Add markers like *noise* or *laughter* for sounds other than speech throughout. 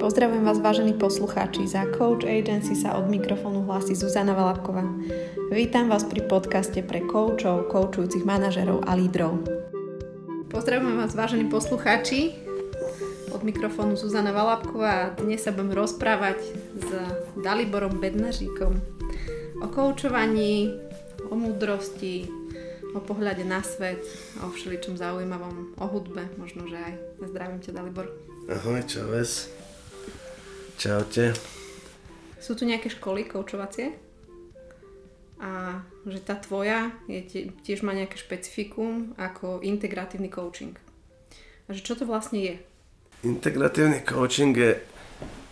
Pozdravujem vás, vážení poslucháči. Za Coach Agency sa od mikrofónu hlási Zuzana Valapková. Vítam vás pri podcaste pre koučov, koučujúcich manažerov a lídrov. Pozdravujem vás, vážení poslucháči. Od mikrofónu Zuzana Valapková a dnes sa budem rozprávať s Daliborom Bednažíkom o koučovaní, o múdrosti, o pohľade na svet, o všeličom zaujímavom, o hudbe, možno, že aj. Zdravím ťa, Dalibor. Ahoj, čaves. Čaute. Sú tu nejaké školy koučovacie? A že tá tvoja je tiež má nejaké špecifikum ako integratívny coaching. A že čo to vlastne je? Integratívny coaching je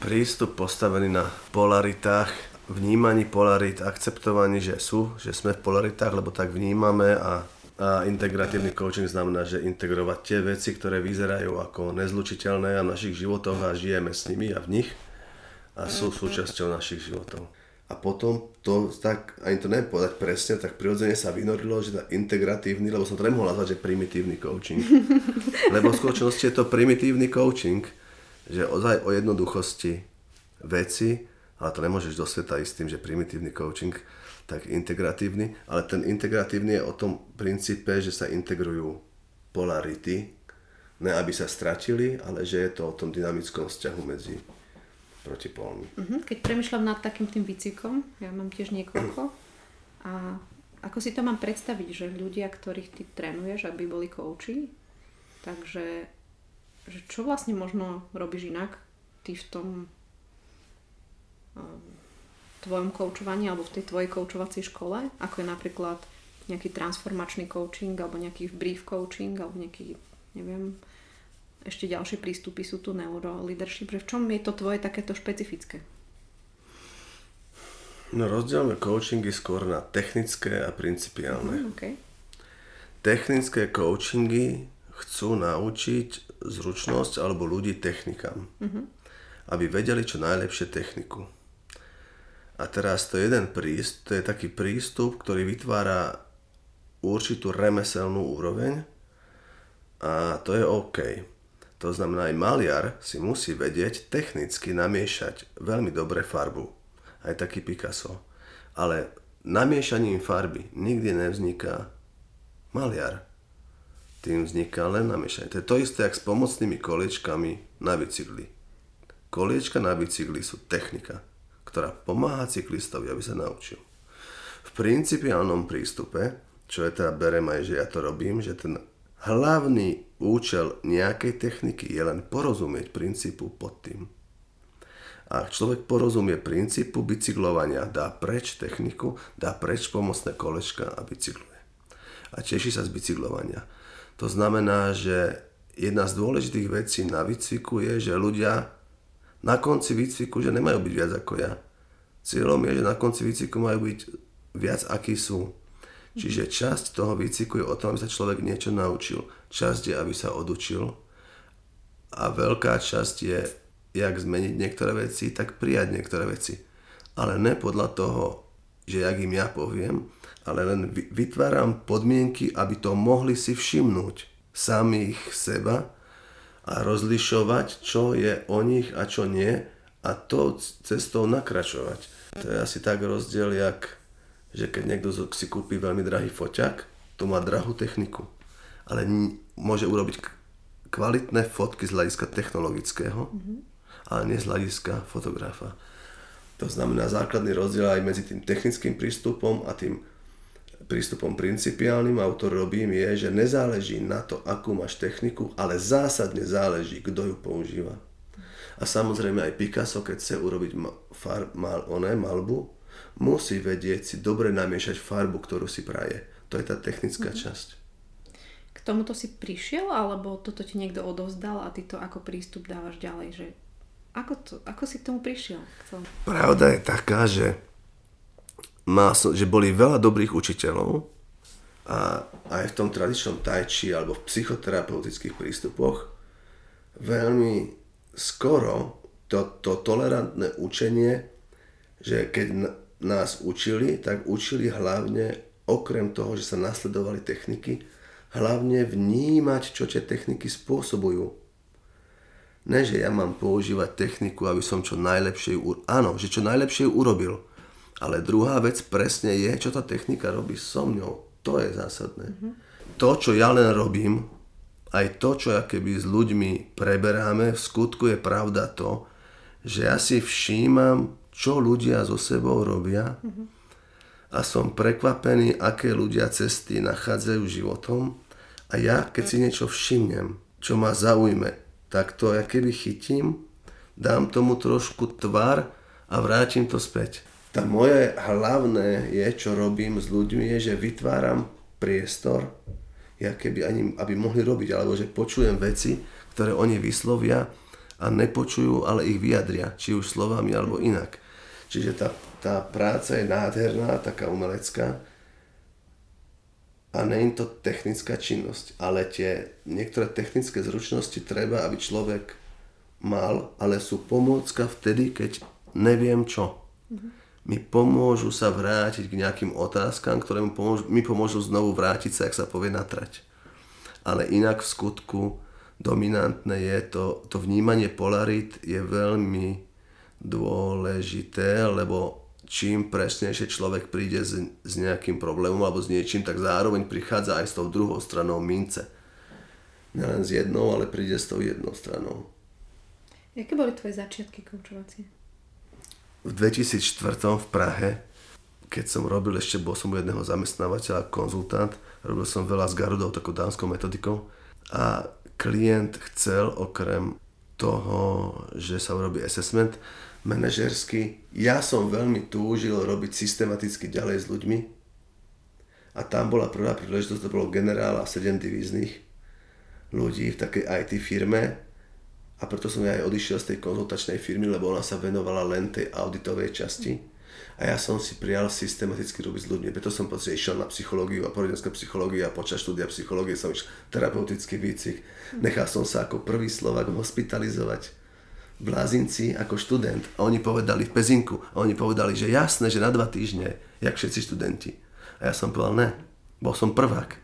prístup postavený na polaritách, vnímaní polarit, akceptovaní, že sú, že sme v polaritách, lebo tak vnímame a a integratívny coaching znamená, že integrovať tie veci, ktoré vyzerajú ako nezlučiteľné a v našich životoch a žijeme s nimi a v nich a sú súčasťou našich životov. A potom to tak, ani to neviem povedať presne, tak prirodzene sa vynorilo, že tá integratívny, lebo som to nemohol nazvať, že primitívny coaching. *laughs* lebo v skutočnosti je to primitívny coaching, že ozaj o jednoduchosti veci, ale to nemôžeš do sveta ísť tým, že primitívny coaching, tak integratívny, ale ten integratívny je o tom princípe, že sa integrujú polarity, ne aby sa stratili, ale že je to o tom dynamickom vzťahu medzi protipolmi. Uh-huh. Keď premyšľam nad takým tým výcvikom, ja mám tiež niekoľko, a ako si to mám predstaviť, že ľudia, ktorých ty trénuješ, aby boli kouči, takže že čo vlastne možno robíš inak ty v tom um, tvojom koučovaní alebo v tej tvojej koučovacej škole, ako je napríklad nejaký transformačný coaching alebo nejaký brief coaching alebo nejaký, neviem, ešte ďalšie prístupy sú tu neuroleadership, že v čom je to tvoje takéto špecifické? No rozdielme coachingy skôr na technické a principiálne. Mm, okay. Technické coachingy chcú naučiť zručnosť alebo ľudí technikám. Mm-hmm. Aby vedeli čo najlepšie techniku. A teraz to je jeden prístup, to je taký prístup, ktorý vytvára určitú remeselnú úroveň a to je OK. To znamená, aj maliar si musí vedieť technicky namiešať veľmi dobre farbu. Aj taký Picasso. Ale namiešaním farby nikdy nevzniká maliar. Tým vzniká len namiešanie. To je to isté, ako s pomocnými koliečkami na bicykli. Koliečka na bicykli sú technika, ktorá pomáha cyklistovi, aby sa naučil. V principiálnom prístupe, čo je teda berem aj, že ja to robím, že ten hlavný účel nejakej techniky je len porozumieť princípu pod tým. Ak človek porozumie princípu bicyklovania, dá preč techniku, dá preč pomocné kolečka a bicykluje. A teší sa z bicyklovania. To znamená, že jedna z dôležitých vecí na výcviku je, že ľudia na konci výcviku, že nemajú byť viac ako ja. Cieľom je, že na konci výcviku majú byť viac akí sú. Čiže časť toho výcviku je o tom, aby sa človek niečo naučil. Časť je, aby sa odučil. A veľká časť je, jak zmeniť niektoré veci, tak prijať niektoré veci. Ale ne podľa toho, že jak im ja poviem, ale len vytváram podmienky, aby to mohli si všimnúť samých seba a rozlišovať, čo je o nich a čo nie a to cestou nakračovať. To je asi tak rozdiel, jak že keď niekto si kúpi veľmi drahý foťak, to má drahú techniku, ale môže urobiť kvalitné fotky z hľadiska technologického, mm-hmm. ale nie z hľadiska fotografa. To znamená, základný rozdiel aj medzi tým technickým prístupom a tým prístupom principiálnym, autor robím, je, že nezáleží na to, akú máš techniku, ale zásadne záleží, kto ju používa. A samozrejme aj Picasso, keď chce urobiť far, mal, oné, malbu, musí vedieť si dobre namiešať farbu, ktorú si praje. To je tá technická mm-hmm. časť. K tomuto si prišiel, alebo toto ti niekto odovzdal a ty to ako prístup dávaš ďalej? Že ako, to, ako si k tomu prišiel? Chcel? Pravda je taká, že, má, že boli veľa dobrých učiteľov a aj v tom tradičnom tajči alebo v psychoterapeutických prístupoch veľmi skoro to, to tolerantné učenie, že keď nás učili, tak učili hlavne, okrem toho, že sa nasledovali techniky, hlavne vnímať, čo tie techniky spôsobujú. Ne, že ja mám používať techniku, aby som čo najlepšie ju... Áno, že čo najlepšie ju urobil. Ale druhá vec presne je, čo tá technika robí so mňou. To je zásadné. Mm-hmm. To, čo ja len robím, aj to, čo ja keby s ľuďmi preberáme, v skutku je pravda to, že ja si všímam, čo ľudia so sebou robia mm-hmm. a som prekvapený, aké ľudia cesty nachádzajú životom a ja, keď si niečo všimnem, čo ma zaujme, tak to ja keby chytím, dám tomu trošku tvar a vrátim to späť. Tá moje hlavné je, čo robím s ľuďmi, je, že vytváram priestor, ja keby ani, aby mohli robiť, alebo že počujem veci, ktoré oni vyslovia a nepočujú, ale ich vyjadria, či už slovami alebo inak. Čiže tá, tá práca je nádherná, taká umelecká, a nie je to technická činnosť, ale tie niektoré technické zručnosti treba, aby človek mal, ale sú pomôcka vtedy, keď neviem čo. Mm-hmm. Mi pomôžu sa vrátiť k nejakým otázkam, ktoré mi pomôžu, mi pomôžu znovu vrátiť sa, ak sa povie, na trať. Ale inak v skutku dominantné je to, to vnímanie polarit je veľmi dôležité, lebo čím presnejšie človek príde s, s nejakým problémom alebo s niečím, tak zároveň prichádza aj s tou druhou stranou mince. Nelen s jednou, ale príde s tou jednou stranou. Jaké boli tvoje začiatky koučovacie? V 2004 v Prahe, keď som robil ešte, bol som u jedného zamestnávateľa, konzultant, robil som veľa s Garudou, takou dánskou metodikou a klient chcel okrem toho, že sa urobí assessment, manažersky. Ja som veľmi túžil robiť systematicky ďalej s ľuďmi. A tam bola prvá príležitosť, to bolo generál a 7 divíznych ľudí v takej IT firme. A preto som ja aj odišiel z tej konzultačnej firmy, lebo ona sa venovala len tej auditovej časti. A ja som si prijal systematicky robiť s ľuďmi. Preto som proste išiel na psychológiu a porodenská psychológia a počas štúdia psychológie som išiel terapeutický výcvik. Nechal som sa ako prvý Slovak hospitalizovať v Lázinci ako študent a oni povedali v Pezinku a oni povedali, že jasné, že na dva týždne, jak všetci študenti. A ja som povedal, ne, bol som prvák.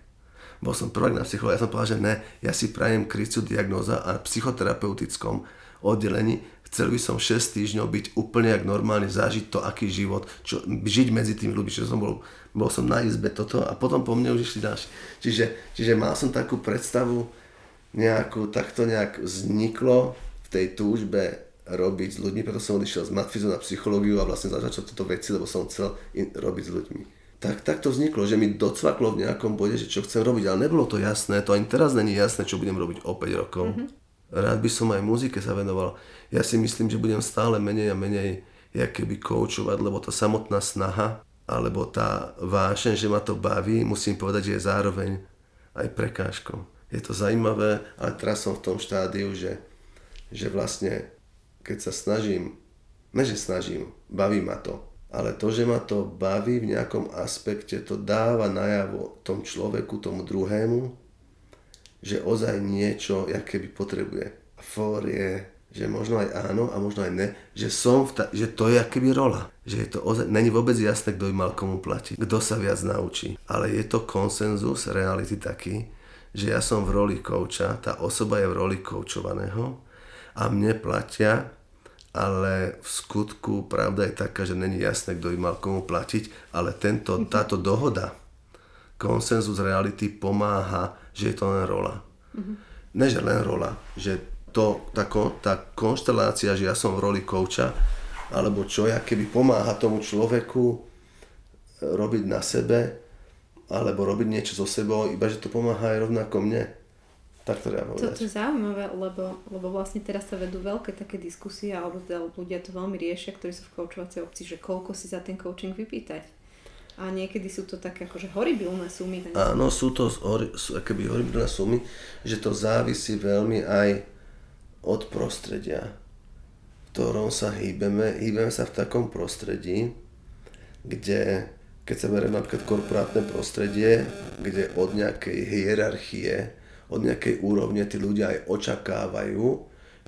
Bol som prvák na psychológii, ja som povedal, že ne, ja si prajem kryciu diagnóza a psychoterapeutickom oddelení chcel by som 6 týždňov byť úplne jak normálne, zažiť to, aký život, čo, žiť medzi tými ľuďmi, čiže som bol, bol som na izbe toto a potom po mne už išli ďalší. Čiže, čiže mal som takú predstavu nejakú, tak to nejak vzniklo v tej túžbe robiť s ľuďmi, preto som odišiel z matfizu na psychológiu a vlastne začal toto veci, lebo som chcel in, robiť s ľuďmi. Tak, tak to vzniklo, že mi docvaklo v nejakom bode, že čo chcem robiť, ale nebolo to jasné, to ani teraz není jasné, čo budem robiť o 5 rokov. Mm-hmm. Rád by som aj muzike sa venoval. Ja si myslím, že budem stále menej a menej jak keby koučovať, lebo tá samotná snaha, alebo tá vášeň, že ma to baví, musím povedať, že je zároveň aj prekážkou. Je to zaujímavé, ale teraz som v tom štádiu, že že vlastne keď sa snažím, ne že snažím, baví ma to, ale to, že ma to baví v nejakom aspekte, to dáva najavo tom človeku, tomu druhému, že ozaj niečo, jak keby potrebuje. For je, že možno aj áno a možno aj ne, že som v ta- že to je keby rola. Že je to ozaj, není vôbec jasné, kto by mal komu platiť, kto sa viac naučí. Ale je to konsenzus reality taký, že ja som v roli kouča, tá osoba je v roli koučovaného a mne platia, ale v skutku pravda je taká, že není jasné, kto by mal komu platiť, ale tento, táto dohoda, konsenzus reality pomáha, že je to len rola. Mm-hmm. Ne, že len rola, že to, tá, tá konštelácia, že ja som v roli kouča, alebo čo, ja keby pomáha tomu človeku e, robiť na sebe, alebo robiť niečo so sebou, iba že to pomáha aj rovnako mne. Tak to treba povedať. To, to je zaujímavé, lebo, lebo vlastne teraz sa vedú veľké také diskusie, alebo teda ľudia to veľmi riešia, ktorí sú v koučovacej obci, že koľko si za ten coaching vypýtať. A niekedy sú to také akože horibilné sumy. Áno, sú to hori, sú akoby horibilné sumy, že to závisí veľmi aj od prostredia, v ktorom sa hýbeme. Hýbeme sa v takom prostredí, kde, keď sa berieme napríklad korporátne prostredie, kde od nejakej hierarchie od nejakej úrovne tí ľudia aj očakávajú,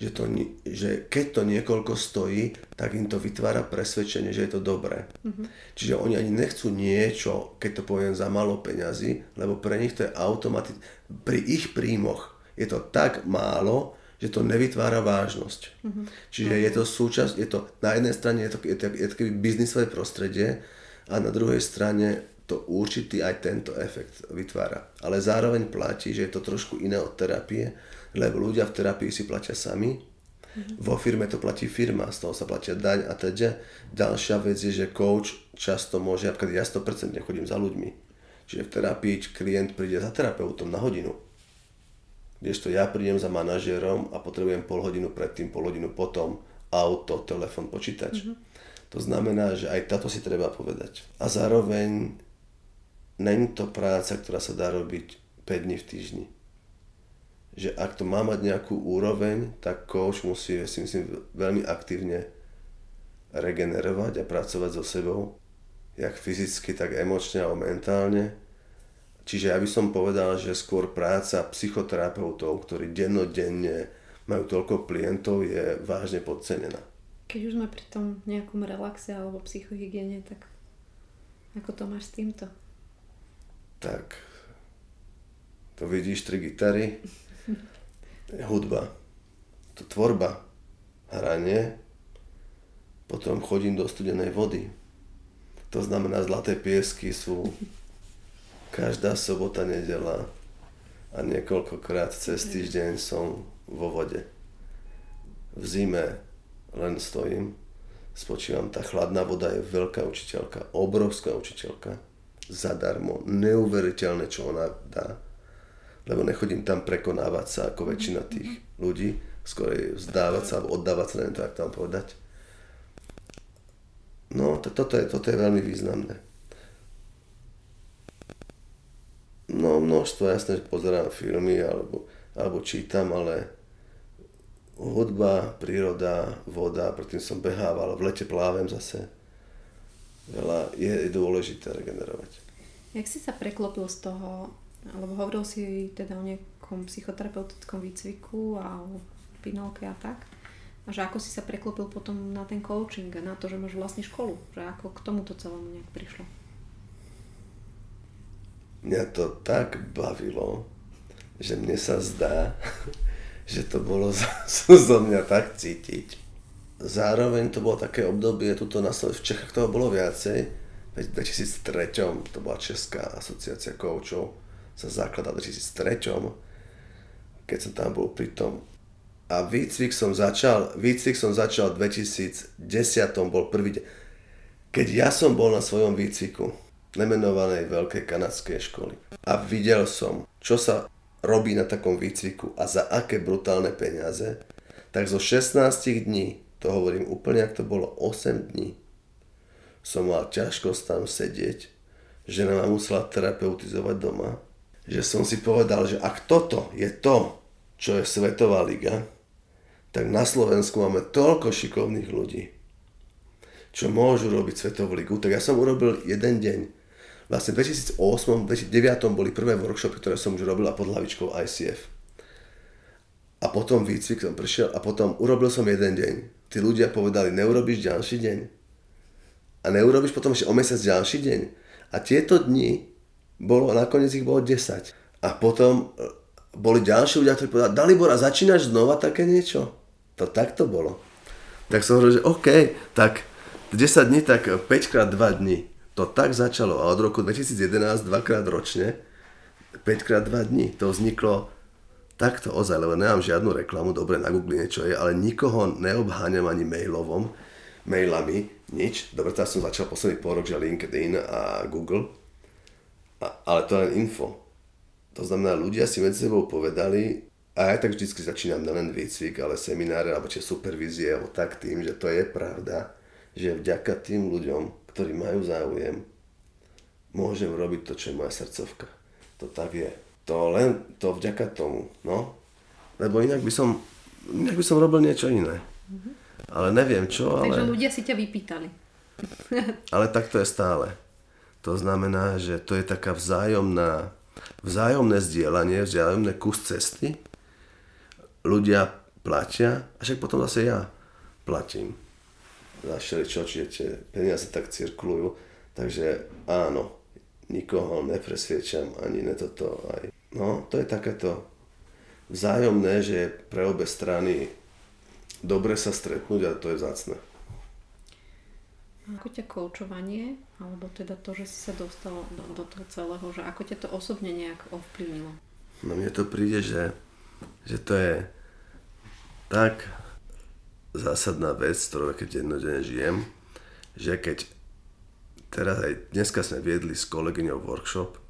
že, to, že keď to niekoľko stojí, tak im to vytvára presvedčenie, že je to dobré. Mm-hmm. Čiže oni ani nechcú niečo, keď to poviem, za malo peňazí, lebo pre nich to je automaticky, pri ich príjmoch je to tak málo, že to nevytvára vážnosť. Mm-hmm. Čiže je to súčasť, je to, na jednej strane je to, je to, je to biznisové prostredie a na druhej strane to určitý aj tento efekt vytvára. Ale zároveň platí, že je to trošku iné od terapie, lebo ľudia v terapii si platia sami, mm-hmm. vo firme to platí firma, z toho sa platia daň a teda. Ďalšia vec je, že coach často môže, napríklad ja 100% chodím za ľuďmi, čiže v terapii klient príde za terapeutom na hodinu, Kdežto ja prídem za manažérom a potrebujem pol hodinu predtým, pol hodinu potom, auto, telefon, počítač. Mm-hmm. To znamená, že aj táto si treba povedať. A zároveň není to práca, ktorá sa dá robiť 5 dní v týždni. Že ak to má mať nejakú úroveň, tak coach musí, si myslím, veľmi aktívne regenerovať a pracovať so sebou, jak fyzicky, tak emočne alebo mentálne Čiže ja by som povedal, že skôr práca psychoterapeutov, ktorí dennodenne majú toľko klientov, je vážne podcenená. Keď už sme pri tom nejakom relaxe alebo psychohygiene, tak ako to máš s týmto? Tak, to vidíš, tri gitary, hudba, to tvorba, hranie, potom chodím do studenej vody. To znamená, zlaté piesky sú každá sobota, nedela a niekoľkokrát cez týždeň som vo vode. V zime len stojím, spočívam. Tá chladná voda je veľká učiteľka, obrovská učiteľka, zadarmo, neuveriteľné, čo ona dá. Lebo nechodím tam prekonávať sa ako väčšina tých ľudí, skôr vzdávať sa alebo oddávať sa, neviem to, ak tam povedať. No, to, toto, je, toto je veľmi významné. No množstvo, jasne, že pozerám filmy alebo, alebo čítam, ale hudba, príroda, voda, predtým som behával, v lete plávem zase. Veľa je dôležité regenerovať. Jak si sa preklopil z toho, alebo hovoril si teda o nejakom psychoterapeutickom výcviku a o pinolke a tak, a že ako si sa preklopil potom na ten coaching a na to, že máš vlastne školu, že ako k tomuto celému nejak prišlo? mňa to tak bavilo, že mne sa zdá, *laughs* že to bolo *laughs* zo mňa tak cítiť. Zároveň to bolo také obdobie, tuto na v Čechách toho bolo viacej, v 2003, to bola Česká asociácia koučov, sa zakladala v 2003, keď som tam bol pri tom. A výcvik som začal, výcvik som začal v 2010, bol prvý deň. Keď ja som bol na svojom výcviku, nemenovanej veľkej kanadskej školy. A videl som, čo sa robí na takom výcviku a za aké brutálne peniaze, tak zo 16 dní, to hovorím úplne, ak to bolo 8 dní, som mal ťažkosť tam sedieť, že ma musela terapeutizovať doma, že som si povedal, že ak toto je to, čo je Svetová liga, tak na Slovensku máme toľko šikovných ľudí, čo môžu robiť Svetovú ligu. Tak ja som urobil jeden deň Vlastne v 2008, 2009 boli prvé workshopy, ktoré som už robila pod hlavičkou ICF. A potom výcvik som prišiel a potom urobil som jeden deň. Tí ľudia povedali, neurobíš ďalší deň. A neurobíš potom ešte o mesiac ďalší deň. A tieto dni, bolo, nakoniec ich bolo 10. A potom e, boli ďalší ľudia, ktorí povedali, Dalibor, a začínaš znova také niečo? To takto bolo. Tak som hovoril, že OK, tak 10 dní, tak 5 krát 2 dní to tak začalo a od roku 2011 dvakrát ročne, 5 krát 2 dní, to vzniklo takto ozaj, lebo nemám žiadnu reklamu, dobre na Google niečo je, ale nikoho neobháňam ani mailovom, mailami, nič. Dobre, teraz som začal posledný pol že LinkedIn a Google, a, ale to je len info. To znamená, ľudia si medzi sebou povedali, a ja tak vždycky začínam nelen výcvik, ale semináre, alebo či supervízie, alebo tak tým, že to je pravda, že vďaka tým ľuďom ktorí majú záujem, môžem robiť to, čo je moja srdcovka. To tak je. To len to vďaka tomu, no. Lebo inak by som, inak by som robil niečo iné. Mm-hmm. Ale neviem čo, ale... Takže ľudia si ťa vypýtali. ale tak to je stále. To znamená, že to je taká vzájomná, vzájomné zdieľanie, vzájomné kus cesty. Ľudia platia a však potom zase ja platím za všeličo, čiže tie peniaze tak cirkulujú. Takže áno, nikoho nepresviečam ani ne toto. Aj. No, to je takéto vzájomné, že pre obe strany dobre sa stretnúť a to je zácne. Ako ťa koučovanie, alebo teda to, že si sa dostal do, do toho celého, že ako ťa to osobne nejak ovplyvnilo? No mne to príde, že, že to je tak zásadná vec, ktorou keď jednodenne žijem, že keď teraz aj dneska sme viedli s kolegyňou workshop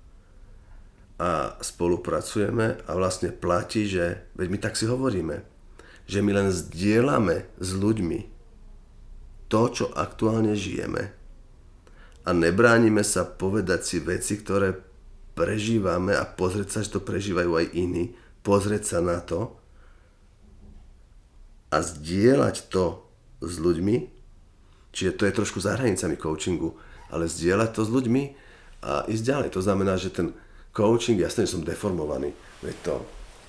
a spolupracujeme a vlastne platí, že veď my tak si hovoríme, že my len zdieľame s ľuďmi to, čo aktuálne žijeme a nebránime sa povedať si veci, ktoré prežívame a pozrieť sa, že to prežívajú aj iní, pozrieť sa na to a zdieľať to s ľuďmi, čiže to je trošku za hranicami coachingu, ale zdieľať to s ľuďmi a ísť ďalej. To znamená, že ten coaching, jasne, som deformovaný, veď to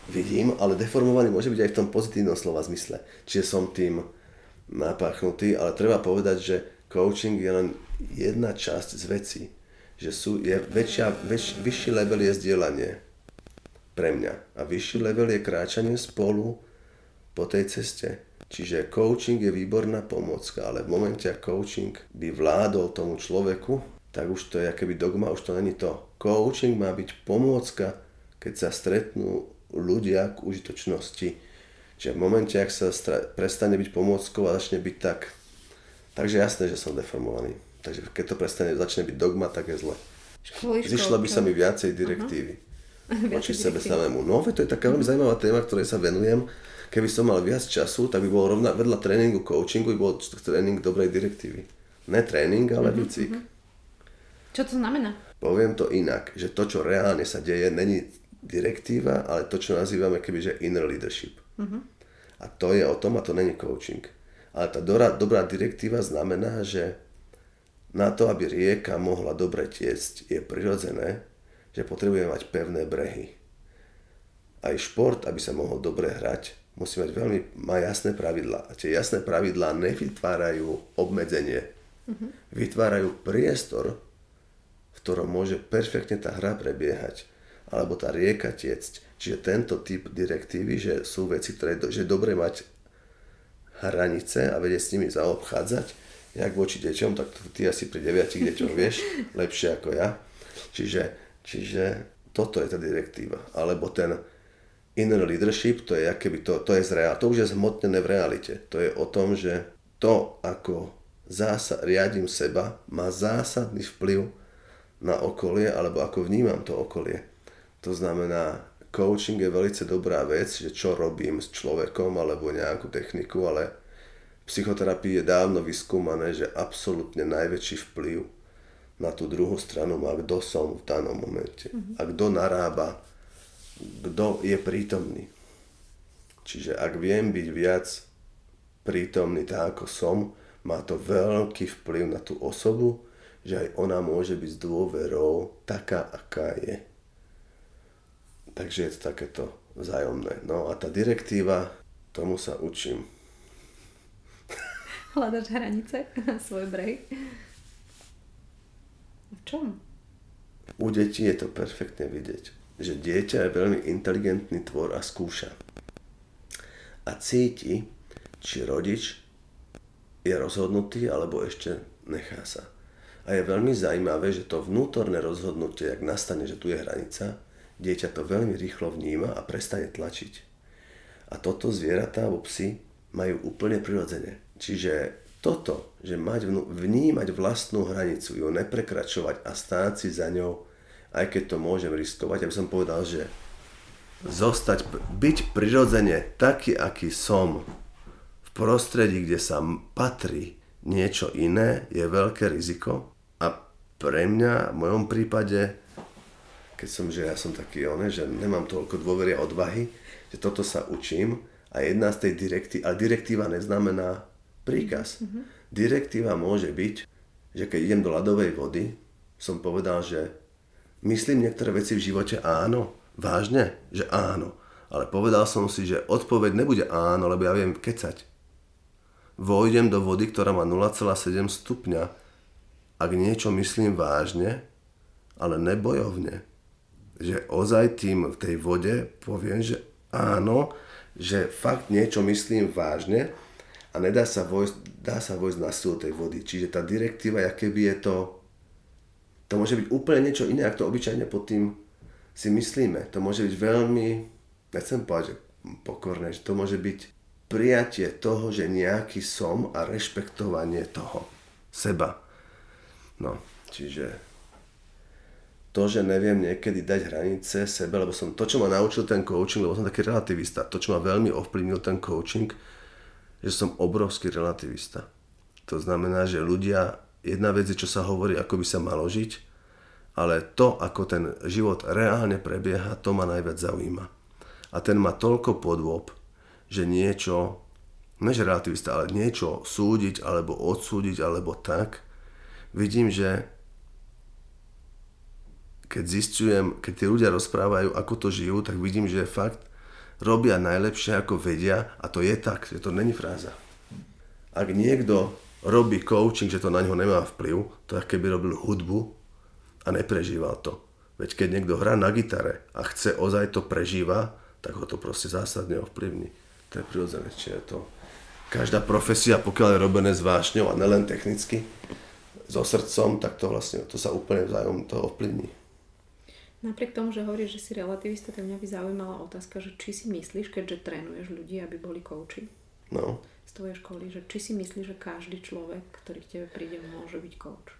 vidím, ale deformovaný môže byť aj v tom pozitívnom slova zmysle. Čiže som tým napáchnutý, ale treba povedať, že coaching je len jedna časť z veci. Že sú, je väčšia, väč, vyšší level je zdieľanie pre mňa. A vyšší level je kráčanie spolu po tej ceste. Čiže coaching je výborná pomocka, ale v momente, ak coaching by vládol tomu človeku, tak už to je akéby dogma, už to není to. Coaching má byť pomôcka, keď sa stretnú ľudia k užitočnosti Čiže v momente, ak sa prestane byť pomôckou a začne byť tak, takže jasné, že som deformovaný. Takže keď to prestane, začne byť dogma, tak je zle. Zišla by sa mi viacej direktívy. Uh-huh. *laughs* Voči sebe samému. No, to je taká veľmi zaujímavá téma, ktorej sa venujem. Keby som mal viac času, tak by bol rovna, vedľa tréningu coachingu, by bol tréning dobrej direktívy. Ne tréning, ale uh-huh, výcvik. Uh-huh. Čo to znamená? Poviem to inak, že to, čo reálne sa deje, není direktíva, ale to, čo nazývame kebyže inner leadership. Uh-huh. A to je o tom, a to není coaching. Ale tá dobrá, dobrá direktíva znamená, že na to, aby rieka mohla dobre tiecť, je prirodzené, že potrebujeme mať pevné brehy. Aj šport, aby sa mohol dobre hrať, musí mať veľmi, má jasné pravidlá. A tie jasné pravidlá nevytvárajú obmedzenie. Uh-huh. Vytvárajú priestor, v ktorom môže perfektne tá hra prebiehať alebo tá rieka tiecť. Čiže tento typ direktívy, že sú veci, ktoré že dobre mať hranice a vedieť s nimi zaobchádzať, jak voči deťom, tak ty asi pri deviatich deťoch vieš lepšie ako ja. Čiže, čiže toto je tá direktíva. Alebo ten inner leadership, to je, keby to, to je zreál, to už je zhmotnené v realite. To je o tom, že to, ako zása, riadím seba, má zásadný vplyv na okolie, alebo ako vnímam to okolie. To znamená, coaching je veľmi dobrá vec, že čo robím s človekom alebo nejakú techniku, ale v psychoterapii je dávno vyskúmané, že absolútne najväčší vplyv na tú druhú stranu má kto som v danom momente. Mm-hmm. A kto narába, kto je prítomný. Čiže ak viem byť viac prítomný tak, ako som, má to veľký vplyv na tú osobu, že aj ona môže byť s dôverou taká, aká je. Takže je to takéto vzájomné. No a tá direktíva, tomu sa učím. *laughs* Hľadaš hranice na *laughs* svoj brej. V čom? U detí je to perfektne vidieť, že dieťa je veľmi inteligentný tvor a skúša. A cíti, či rodič je rozhodnutý alebo ešte nechá sa. A je veľmi zaujímavé, že to vnútorné rozhodnutie, ak nastane, že tu je hranica, dieťa to veľmi rýchlo vníma a prestane tlačiť. A toto zvieratá alebo psy majú úplne prirodzene. Čiže toto, že mať, vnímať vlastnú hranicu, ju neprekračovať a stáť si za ňou, aj keď to môžem riskovať, aby som povedal, že zostať, byť prirodzene taký, aký som v prostredí, kde sa patrí niečo iné, je veľké riziko a pre mňa v mojom prípade keď som, že ja som taký oné, že nemám toľko dôvery a odvahy, že toto sa učím a jedna z tej direktívy, a direktíva neznamená príkaz. Mm-hmm. Direktíva môže byť, že keď idem do ľadovej vody, som povedal, že myslím niektoré veci v živote áno, vážne, že áno. Ale povedal som si, že odpoveď nebude áno, lebo ja viem kecať. Vojdem do vody, ktorá má 0,7 stupňa, ak niečo myslím vážne, ale nebojovne, že ozaj tým v tej vode poviem, že áno, že fakt niečo myslím vážne a nedá sa vojsť, dá sa vojsť na silu tej vody. Čiže tá direktíva, keby je to, to môže byť úplne niečo iné, ako to obyčajne pod tým si myslíme. To môže byť veľmi, nechcem povedať, že pokorné, že to môže byť prijatie toho, že nejaký som a rešpektovanie toho seba. No, čiže to, že neviem niekedy dať hranice sebe, lebo som to, čo ma naučil ten coaching, lebo som taký relativista, to, čo ma veľmi ovplyvnil ten coaching, že som obrovský relativista. To znamená, že ľudia, jedna vec je, čo sa hovorí, ako by sa malo žiť, ale to, ako ten život reálne prebieha, to ma najviac zaujíma. A ten má toľko podôb, že niečo, než relativista, ale niečo súdiť, alebo odsúdiť, alebo tak, vidím, že keď zistujem, keď tí ľudia rozprávajú, ako to žijú, tak vidím, že fakt robia najlepšie, ako vedia a to je tak, že to není fráza. Ak niekto robí coaching, že to na ňo nemá vplyv, to je keby robil hudbu a neprežíval to. Veď keď niekto hrá na gitare a chce ozaj to prežíva, tak ho to proste zásadne ovplyvní. To je prirodzené, či je to každá profesia, pokiaľ je robené s vášňou a nelen technicky, so srdcom, tak to vlastne, to sa úplne vzájom to ovplyvní. Napriek tomu, že hovoríš, že si relativista, tak mňa by zaujímala otázka, že či si myslíš, keďže trénuješ ľudí, aby boli kouči no. z tvojej školy, že či si myslíš, že každý človek, ktorý k tebe príde, môže byť coach?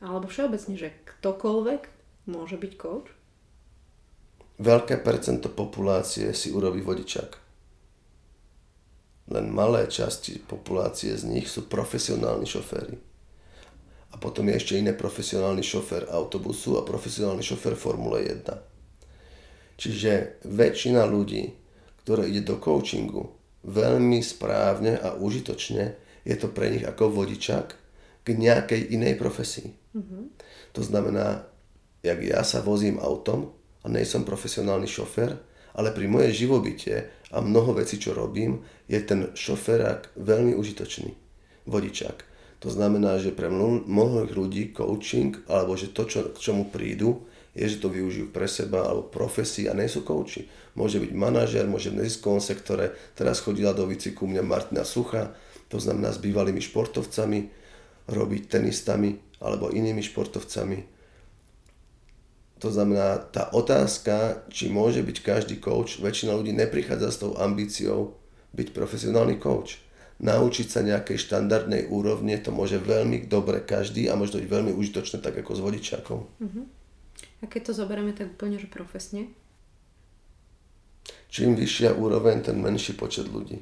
Alebo všeobecne, že ktokoľvek môže byť coach? Veľké percento populácie si urobí vodičak. Len malé časti populácie z nich sú profesionálni šoféry a potom je ešte iné profesionálny šofer autobusu a profesionálny šofer Formule 1. Čiže väčšina ľudí, ktoré ide do coachingu, veľmi správne a užitočne je to pre nich ako vodičak k nejakej inej profesii. Mm-hmm. To znamená, jak ja sa vozím autom a nie som profesionálny šofer, ale pri mojej živobytie a mnoho vecí, čo robím, je ten šoferák veľmi užitočný. Vodičák. To znamená, že pre mnohých ľudí coaching, alebo že to, čo, k čomu prídu, je, že to využijú pre seba alebo profesii a nie sú coachi. Môže byť manažer, môže v neziskovom sektore. Teraz chodila do výciku mňa Martina Sucha, to znamená s bývalými športovcami, robiť tenistami alebo inými športovcami. To znamená, tá otázka, či môže byť každý coach, väčšina ľudí neprichádza s tou ambíciou byť profesionálny coach naučiť sa nejakej štandardnej úrovne, to môže veľmi dobre každý a môže to byť veľmi užitočné tak ako s vodičákom. Uh-huh. A keď to zoberieme tak úplne, že profesne? Čím vyššia úroveň, ten menší počet ľudí.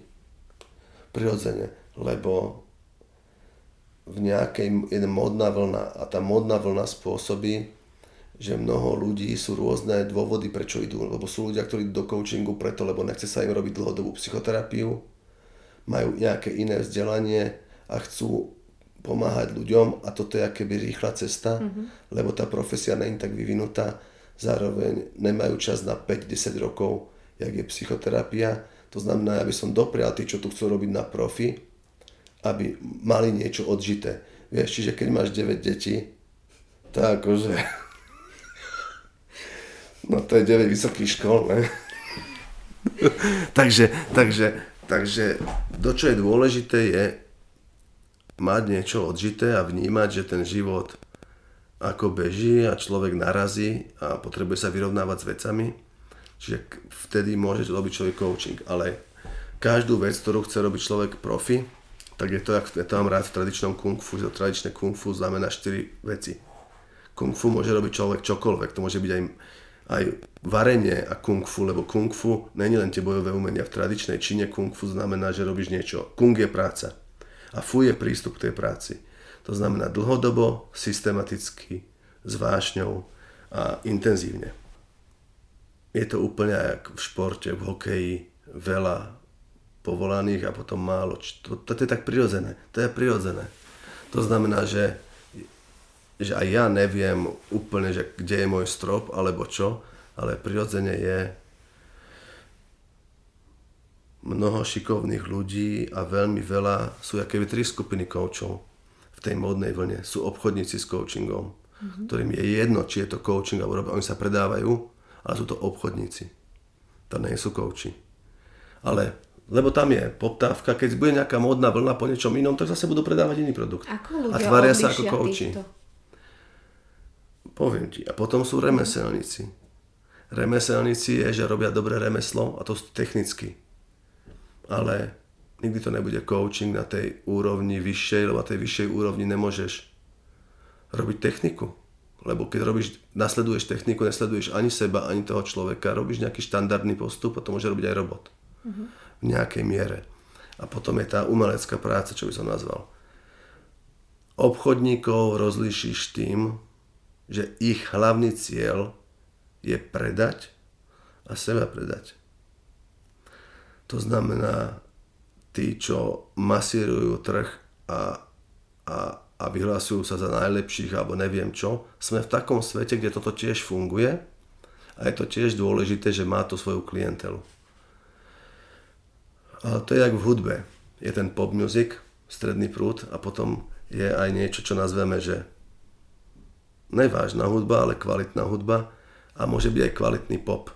Prirodzene, lebo v nejakej je modná vlna a tá modná vlna spôsobí, že mnoho ľudí sú rôzne dôvody, prečo idú. Lebo sú ľudia, ktorí idú do coachingu preto, lebo nechce sa im robiť dlhodobú psychoterapiu, majú nejaké iné vzdelanie a chcú pomáhať ľuďom a toto je akéby rýchla cesta, mm-hmm. lebo tá profesia není tak vyvinutá, zároveň nemajú čas na 5-10 rokov, jak je psychoterapia. To znamená, aby som doprial tí, čo tu chcú robiť na profi, aby mali niečo odžité. Vieš, čiže keď máš 9 detí, tak akože... *laughs* No to je 9 vysokých škôl, ne? *laughs* takže, takže Takže to, čo je dôležité, je mať niečo odžité a vnímať, že ten život ako beží a človek narazí a potrebuje sa vyrovnávať s vecami. Čiže vtedy môže robiť človek coaching. Ale každú vec, ktorú chce robiť človek profi, tak je to, ako ja to mám rád v tradičnom kung fu, že tradičné kung fu znamená 4 veci. Kung fu môže robiť človek čokoľvek, to môže byť aj aj varenie a kung fu, lebo kung fu není len tie bojové umenia. V tradičnej Číne kung fu znamená, že robíš niečo. Kung je práca. A fu je prístup k tej práci. To znamená dlhodobo, systematicky, s vášňou a intenzívne. Je to úplne ako v športe, v hokeji, veľa povolaných a potom málo. To, to, to je tak prirodzené. To je prirodzené. To znamená, že že aj ja neviem úplne, že kde je môj strop alebo čo, ale prirodzene je mnoho šikovných ľudí a veľmi veľa, sú aké tri skupiny koučov v tej módnej vlne. Sú obchodníci s coachingom, mm-hmm. ktorým je jedno, či je to coaching alebo oni sa predávajú ale sú to obchodníci. To nie sú kouči. Ale lebo tam je poptávka, keď bude nejaká módna vlna po niečom inom, tak zase budú predávať iný produkt. Ako a ľudia tvária sa ako kouči. týchto? Poviem ti. A potom sú remeselníci. Remeselníci je, že robia dobré remeslo a to technicky. Ale nikdy to nebude coaching na tej úrovni vyššej, lebo na tej vyššej úrovni nemôžeš robiť techniku. Lebo keď robíš, nasleduješ techniku, nesleduješ ani seba, ani toho človeka, robíš nejaký štandardný postup a to môže robiť aj robot. V nejakej miere. A potom je tá umelecká práca, čo by som nazval. Obchodníkov rozlíšiš tým, že ich hlavný cieľ je predať a seba predať. To znamená, tí, čo masírujú trh a, a, a vyhlasujú sa za najlepších alebo neviem čo, sme v takom svete, kde toto tiež funguje a je to tiež dôležité, že má to svoju klientelu. Ale to je jak v hudbe. Je ten pop music, stredný prúd a potom je aj niečo, čo nazveme, že nevážna hudba, ale kvalitná hudba a môže byť aj kvalitný pop.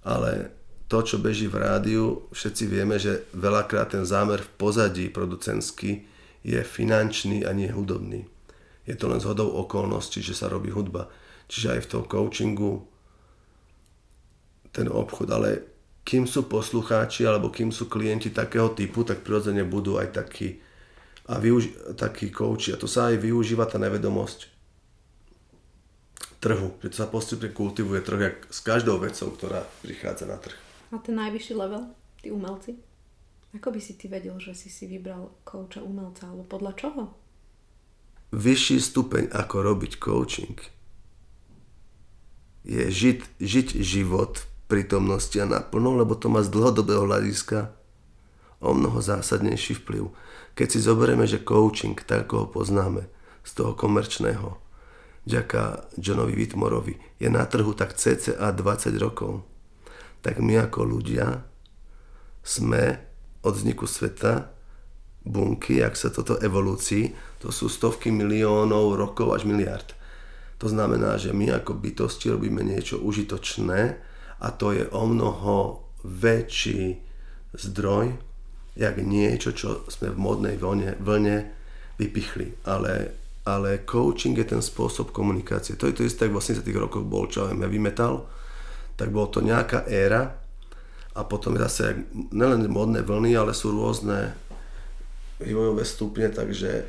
Ale to, čo beží v rádiu, všetci vieme, že veľakrát ten zámer v pozadí producentský je finančný a nie hudobný. Je to len zhodou okolností, že sa robí hudba. Čiže aj v tom coachingu ten obchod, ale kým sú poslucháči alebo kým sú klienti takého typu, tak prirodzene budú aj takí, a využi- takí coachi. A to sa aj využíva tá nevedomosť trhu, že to sa postupne kultivuje trh jak s každou vecou, ktorá prichádza na trh. A ten najvyšší level, tí umelci? Ako by si ty vedel, že si si vybral kouča umelca, alebo podľa čoho? Vyšší stupeň, ako robiť coaching, je žiť, žiť život v prítomnosti a naplno, lebo to má z dlhodobého hľadiska o mnoho zásadnejší vplyv. Keď si zoberieme, že coaching, tak ako ho poznáme, z toho komerčného, ďaká Johnovi Whitmorovi, je na trhu tak cca 20 rokov, tak my ako ľudia sme od vzniku sveta bunky, ak sa toto evolúcii, to sú stovky miliónov rokov až miliard. To znamená, že my ako bytosti robíme niečo užitočné a to je o mnoho väčší zdroj, jak niečo, čo sme v modnej vlne, vlne vypichli. Ale, ale coaching je ten spôsob komunikácie. To je to isté, v 80 rokoch bol čo heavy metal, tak bolo to nejaká éra a potom zase nelen modné vlny, ale sú rôzne vývojové stupne, takže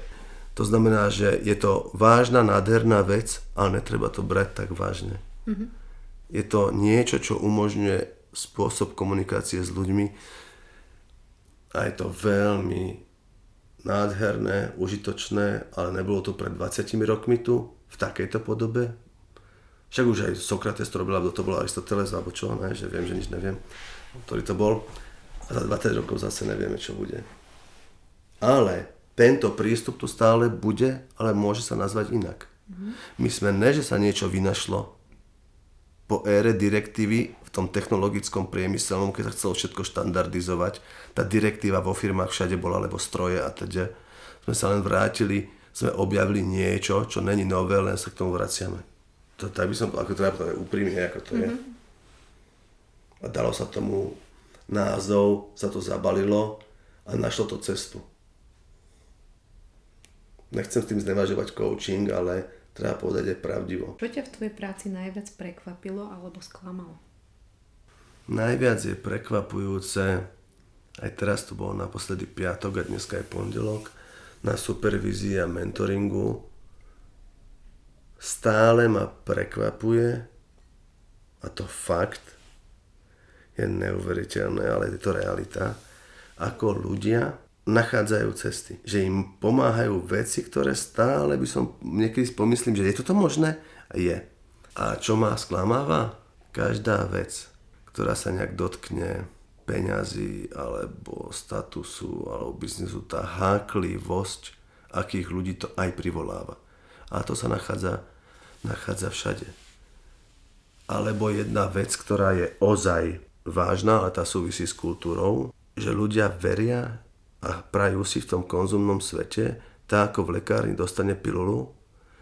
to znamená, že je to vážna, nádherná vec, ale netreba to brať tak vážne. Mm-hmm. Je to niečo, čo umožňuje spôsob komunikácie s ľuďmi a je to veľmi nádherné, užitočné, ale nebolo to pred 20 rokmi tu, v takejto podobe, však už aj Sokrates to robil, alebo to bol Aristoteles, alebo čo, ne, že viem, že nič neviem, ktorý to bol. A za 20 rokov zase nevieme, čo bude. Ale tento prístup tu stále bude, ale môže sa nazvať inak. Mm-hmm. My sme ne, že sa niečo vynašlo po ére direktívy tom technologickom priemyselnom, keď sa chcelo všetko štandardizovať. Tá direktíva vo firmách všade bola, lebo stroje a teda. Sme sa len vrátili, sme objavili niečo, čo není nové, len sa k tomu vraciame to, tak by som, ako to je úprimne, ako to je. Mm-hmm. A dalo sa tomu názov, sa to zabalilo a našlo to cestu. Nechcem s tým znevažovať coaching, ale treba povedať aj pravdivo. Čo ťa v tvojej práci najviac prekvapilo alebo sklamalo? Najviac je prekvapujúce, aj teraz to bolo naposledy piatok a dneska je pondelok, na supervízii a mentoringu stále ma prekvapuje a to fakt je neuveriteľné, ale je to realita, ako ľudia nachádzajú cesty. Že im pomáhajú veci, ktoré stále by som niekedy pomyslím, že je toto možné? Je. A čo ma sklamáva? Každá vec, ktorá sa nejak dotkne peňazí, alebo statusu, alebo biznisu, tá háklivosť, akých ľudí to aj privoláva. A to sa nachádza nachádza všade. Alebo jedna vec, ktorá je ozaj vážna, ale tá súvisí s kultúrou, že ľudia veria a prajú si v tom konzumnom svete, tak ako v lekárni dostane pilulu,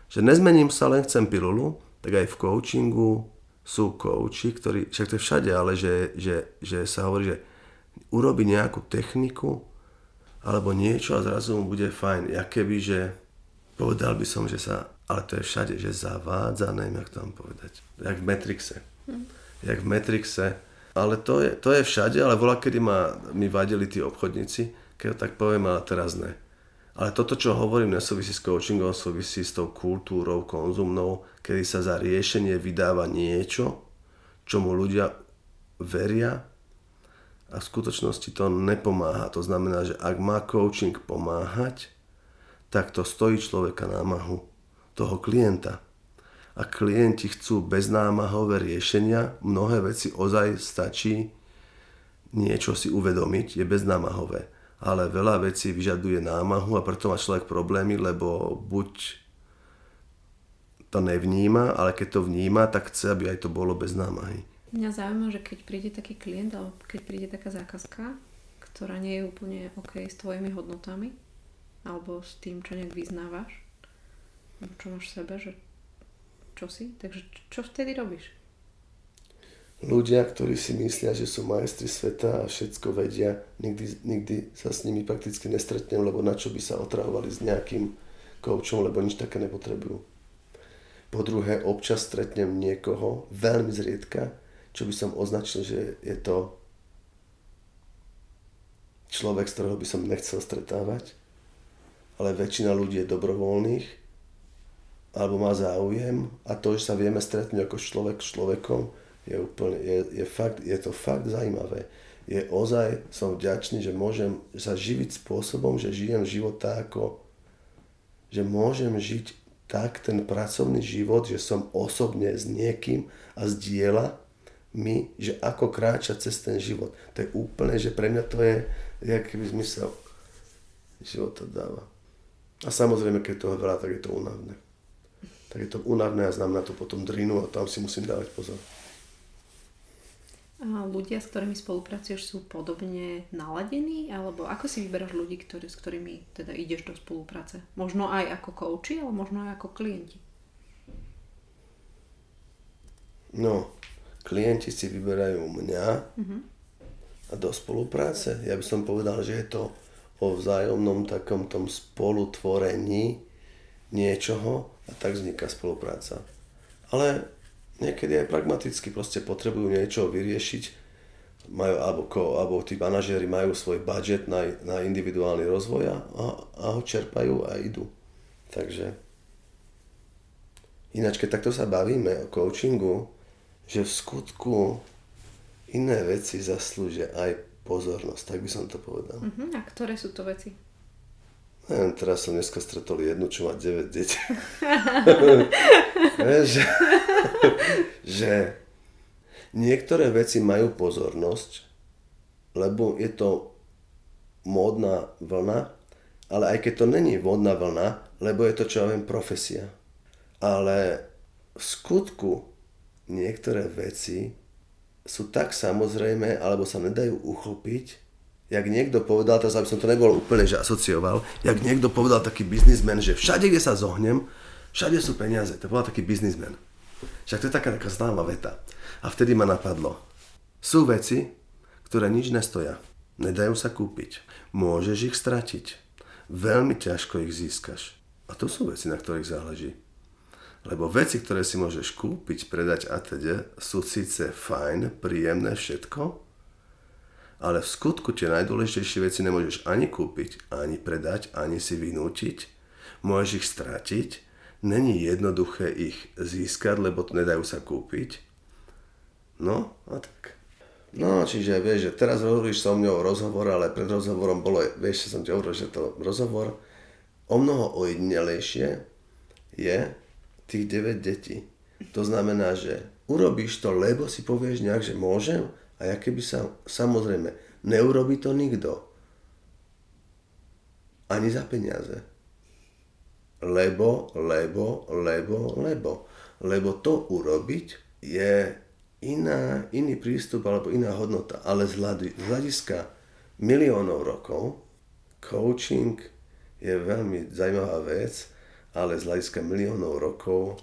že nezmením sa, len chcem pilulu, tak aj v coachingu sú kouči, ktorí, však to je všade, ale že, že, že sa hovorí, že urobi nejakú techniku alebo niečo a zrazu mu bude fajn. Ja keby, že povedal by som, že sa, ale to je všade, že zavádza, neviem, jak to mám povedať. Jak v Matrixe. Hm. Jak v Matrixe. Ale to je, to je všade, ale bola, kedy ma, mi vadili tí obchodníci, keď tak poviem, ale teraz ne. Ale toto, čo hovorím, nesúvisí s coachingom, súvisí s tou kultúrou konzumnou, kedy sa za riešenie vydáva niečo, čomu ľudia veria a v skutočnosti to nepomáha. To znamená, že ak má coaching pomáhať, tak to stojí človeka námahu toho klienta. A klienti chcú beznámahové riešenia, mnohé veci ozaj stačí niečo si uvedomiť, je beznámahové ale veľa vecí vyžaduje námahu a preto má človek problémy, lebo buď to nevníma, ale keď to vníma, tak chce, aby aj to bolo bez námahy. Mňa zaujíma, že keď príde taký klient, alebo keď príde taká zákazka, ktorá nie je úplne OK s tvojimi hodnotami, alebo s tým, čo nejak vyznávaš, čo máš v sebe, že čo si, takže čo vtedy robíš? ľudia, ktorí si myslia, že sú majstri sveta a všetko vedia, nikdy, nikdy sa s nimi prakticky nestretnem, lebo na čo by sa otravovali s nejakým koučom, lebo nič také nepotrebujú. Po druhé, občas stretnem niekoho, veľmi zriedka, čo by som označil, že je to človek, z ktorého by som nechcel stretávať, ale väčšina ľudí je dobrovoľných alebo má záujem a to, že sa vieme stretnúť ako človek s človekom, je, úplne, je, je, fakt, je to fakt zaujímavé. Je ozaj, som vďačný, že môžem sa živiť spôsobom, že žijem život tak ako, že môžem žiť tak ten pracovný život, že som osobne s niekým a zdieľa mi, že ako kráča cez ten život. To je úplne, že pre mňa to je, jak keby zmysel života dáva. A samozrejme, keď toho veľa, tak je to únavné. Tak je to únavné a znamená to potom drinu a tam si musím dávať pozor. Ľudia, s ktorými spolupracuješ, sú podobne naladení? Alebo ako si vyberáš ľudí, ktorý, s ktorými teda ideš do spolupráce? Možno aj ako kouči, ale možno aj ako klienti? No, klienti si vyberajú mňa uh-huh. a do spolupráce. Ja by som povedal, že je to o vzájomnom takom tom spolutvorení niečoho a tak vzniká spolupráca. Ale niekedy aj pragmaticky proste potrebujú niečo vyriešiť, majú, alebo, alebo tí manažéri majú svoj budget na, na individuálny rozvoj a, a ho čerpajú a idú. Takže ináč, keď takto sa bavíme o coachingu, že v skutku iné veci zaslúžia aj pozornosť, tak by som to povedal. Uh-huh. A ktoré sú to veci? Neviem, teraz som dneska stretol jednu, čo má 9 detí. *laughs* že, že niektoré veci majú pozornosť, lebo je to módna vlna, ale aj keď to není módna vlna, lebo je to, čo ja viem, profesia. Ale v skutku niektoré veci sú tak samozrejme, alebo sa nedajú uchopiť, jak niekto povedal, teraz aby som to nebol úplne že asocioval, jak niekto povedal taký biznismen, že všade, kde sa zohnem, všade sú peniaze. To bol taký biznismen. Však to je taká, taká známa veta. A vtedy ma napadlo. Sú veci, ktoré nič nestoja. Nedajú sa kúpiť. Môžeš ich stratiť. Veľmi ťažko ich získaš. A to sú veci, na ktorých záleží. Lebo veci, ktoré si môžeš kúpiť, predať a teda, sú síce fajn, príjemné, všetko, ale v skutku tie najdôležitejšie veci nemôžeš ani kúpiť, ani predať, ani si vynútiť. Môžeš ich stratiť. Není jednoduché ich získať, lebo to nedajú sa kúpiť. No, a tak. No, čiže vieš, že teraz hovoríš so mňou rozhovor, ale pred rozhovorom bolo, vieš, že som ti hovoril, že to rozhovor o mnoho ojedinelejšie je tých 9 detí. To znamená, že urobíš to, lebo si povieš nejak, že môžem a ja keby sa, samozrejme, neurobi to nikto. Ani za peniaze. Lebo, lebo, lebo, lebo. Lebo to urobiť je iná, iný prístup alebo iná hodnota. Ale z, hľadiska miliónov rokov coaching je veľmi zaujímavá vec, ale z hľadiska miliónov rokov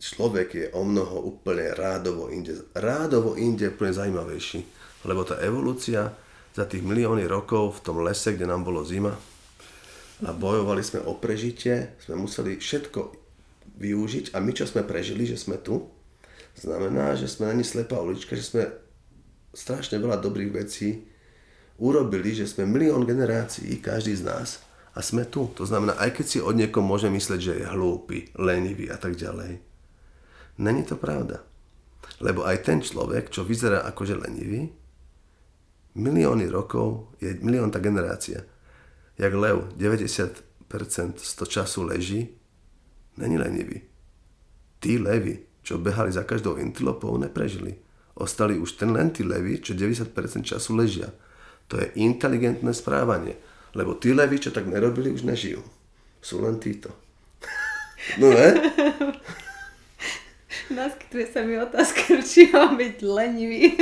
človek je o mnoho úplne rádovo inde, rádovo inde úplne zaujímavejší. Lebo tá evolúcia za tých milióny rokov v tom lese, kde nám bolo zima a bojovali sme o prežitie, sme museli všetko využiť a my, čo sme prežili, že sme tu, znamená, že sme není slepá ulička, že sme strašne veľa dobrých vecí urobili, že sme milión generácií, každý z nás, a sme tu. To znamená, aj keď si od niekom môže mysleť, že je hlúpy, lenivý a tak ďalej. Není to pravda. Lebo aj ten človek, čo vyzerá akože lenivý, milióny rokov je milión tá generácia. Jak lev, 90% z toho času leží, není lenivý. Tí levy, čo behali za každou intilopou, neprežili. Ostali už ten len tí levy, čo 90% času ležia. To je inteligentné správanie. Lebo tí levy, čo tak nerobili, už nežijú. Sú len títo. *laughs* No ne? Naskytuje sa mi otázka, *laughs* či mám byť lenivý.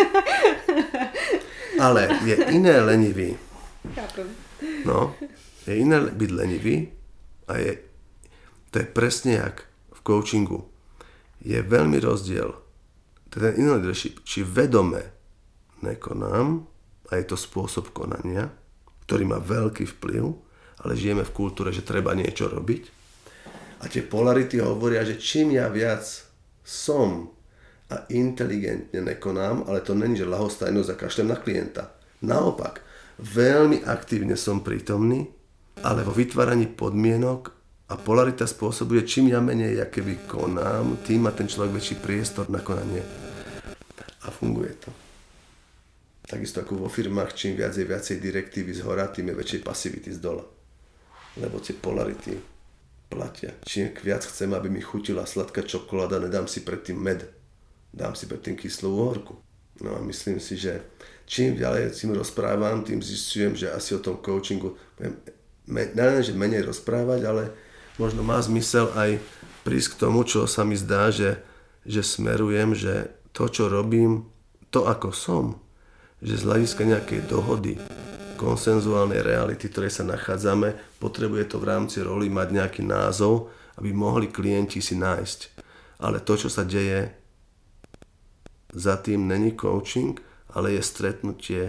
Ale je iné lenivý. Chápem. No, je iné byť lenivý a je, to je presne jak v coachingu. Je veľmi rozdiel, to je ten iný leadership, či vedome nekonám, a je to spôsob konania, ktorý má veľký vplyv, ale žijeme v kultúre, že treba niečo robiť. A tie polarity hovoria, že čím ja viac som a inteligentne nekonám, ale to není, že lahostajnosť a kašlem na klienta. Naopak, veľmi aktívne som prítomný, ale vo vytváraní podmienok a polarita spôsobuje, čím ja menej ja keby konám, tým má ten človek väčší priestor na konanie. A funguje to. Takisto ako vo firmách, čím viac je viacej direktívy z hora, tým je väčšej pasivity z dola. Lebo tie polarity platia. Čím viac chcem, aby mi chutila sladká čokoláda, nedám si predtým med. Dám si predtým kyslú uhorku. No a myslím si, že čím ďalej s tým rozprávam, tým zistujem, že asi o tom coachingu ne, že menej rozprávať, ale možno má zmysel aj prísť k tomu, čo sa mi zdá, že, že smerujem, že to, čo robím, to, ako som, že z hľadiska nejakej dohody, konsenzuálnej reality, ktorej sa nachádzame, potrebuje to v rámci roli mať nejaký názov, aby mohli klienti si nájsť. Ale to, čo sa deje za tým, není coaching, ale je stretnutie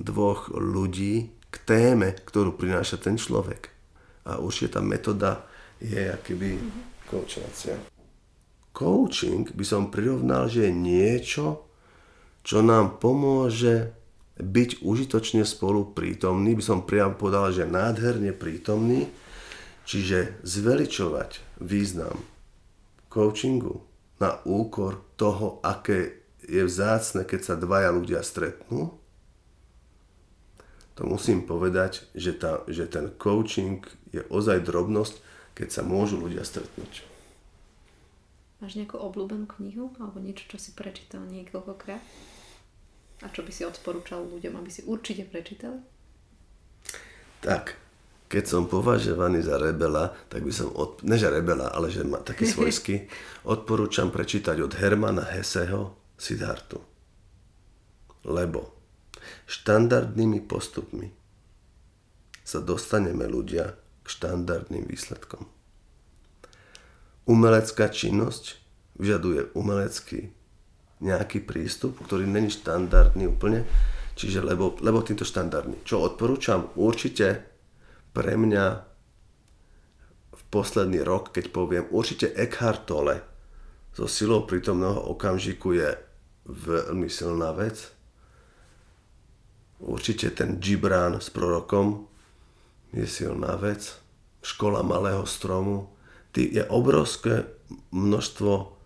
dvoch ľudí k téme, ktorú prináša ten človek. A určite tá metóda je akýby coachovacia. Coaching by som prirovnal, že je niečo, čo nám pomôže byť užitočne spolu prítomný, by som priam povedal, že nádherne prítomný, čiže zveličovať význam coachingu na úkor toho, aké je vzácne, keď sa dvaja ľudia stretnú, to musím povedať, že, tá, že ten coaching je ozaj drobnosť, keď sa môžu ľudia stretnúť. Máš nejakú obľúbenú knihu alebo niečo, čo si prečítal niekoľkokrát? A čo by si odporúčal ľuďom, aby si určite prečítali? Tak, keď som považovaný za rebela, tak by som, od, ne že rebela, ale že ma taký *laughs* svojský, odporúčam prečítať od Hermana Heseho Siddhartu. Lebo štandardnými postupmi sa dostaneme ľudia k štandardným výsledkom. Umelecká činnosť vyžaduje umelecký nejaký prístup, ktorý není štandardný úplne, čiže lebo, lebo týmto štandardný. Čo odporúčam? Určite pre mňa v posledný rok, keď poviem, určite Eckhart Tolle so silou prítomného okamžiku je veľmi silná vec. Určite ten Gibran s prorokom je silná vec. Škola malého stromu. Je obrovské množstvo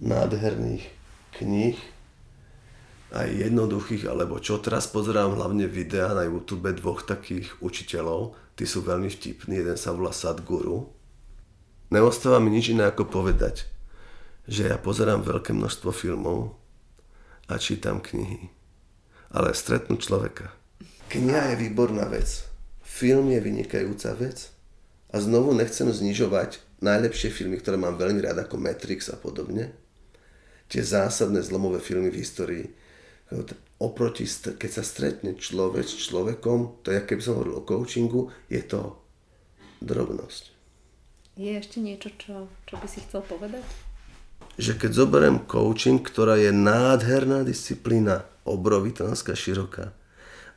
nádherných kníh, aj jednoduchých, alebo čo teraz pozerám hlavne videa na YouTube dvoch takých učiteľov, tí sú veľmi vtipní, jeden sa volá Sadguru. Neostáva mi nič iné ako povedať, že ja pozerám veľké množstvo filmov a čítam knihy. Ale stretnú človeka. Kniha je výborná vec. Film je vynikajúca vec. A znovu nechcem znižovať najlepšie filmy, ktoré mám veľmi rád, ako Matrix a podobne tie zásadné zlomové filmy v histórii. Oproti, keď sa stretne človek s človekom, to je, keby som hovoril o coachingu, je to drobnosť. Je ešte niečo, čo, čo by si chcel povedať? Že keď zoberiem coaching, ktorá je nádherná disciplína, obrovitánska, široká,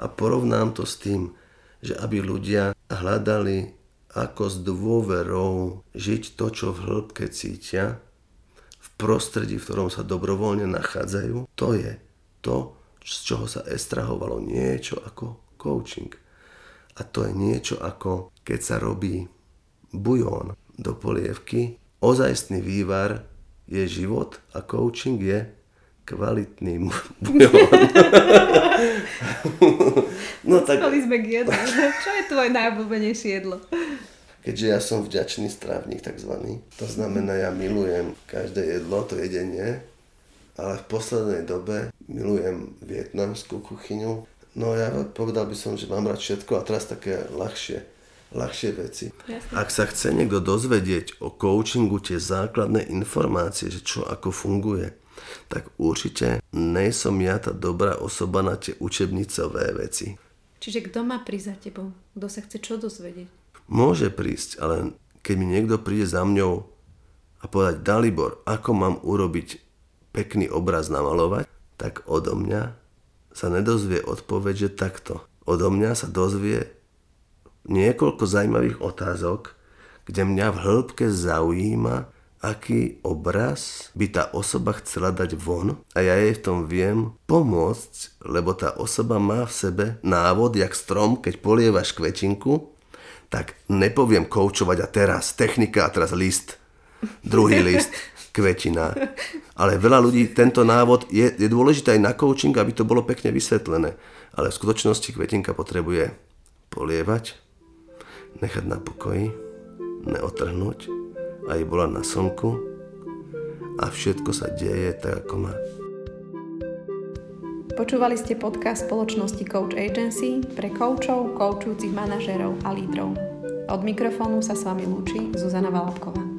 a porovnám to s tým, že aby ľudia hľadali ako s dôverou žiť to, čo v hĺbke cítia, prostredí, v ktorom sa dobrovoľne nachádzajú, to je to, z čoho sa estrahovalo niečo ako coaching. A to je niečo ako keď sa robí bujón do polievky, ozajstný vývar je život a coaching je kvalitný *laughs* bujón. *laughs* no tak... sme k jedlu. Čo je tvoje najobľúbenejšie jedlo? Keďže ja som vďačný strávnik takzvaný, to znamená, ja milujem každé jedlo, to jedenie, ale v poslednej dobe milujem vietnamskú kuchyňu. No ja povedal by som, že mám rád všetko a teraz také ľahšie ľahšie veci. Jasne. Ak sa chce niekto dozvedieť o coachingu tie základné informácie, že čo ako funguje, tak určite nejsom ja tá dobrá osoba na tie učebnicové veci. Čiže kto má prísť za tebou? Kto sa chce čo dozvedieť? Môže prísť, ale keď mi niekto príde za mňou a povedať, Dalibor, ako mám urobiť pekný obraz namalovať, tak odo mňa sa nedozvie odpoveď, že takto. Odo mňa sa dozvie niekoľko zaujímavých otázok, kde mňa v hĺbke zaujíma, aký obraz by tá osoba chcela dať von. A ja jej v tom viem pomôcť, lebo tá osoba má v sebe návod, jak strom, keď polievaš kvetinku, tak nepoviem koučovať a teraz technika a teraz list, druhý list, kvetina. Ale veľa ľudí, tento návod je, je dôležité aj na coaching, aby to bolo pekne vysvetlené. Ale v skutočnosti kvetinka potrebuje polievať, nechať na pokoji, neotrhnúť, aj bola na slnku a všetko sa deje tak, ako má. Počúvali ste podcast spoločnosti Coach Agency pre koučov, koučujúcich manažérov a lídrov. Od mikrofónu sa s vami lúči Zuzana Valabková.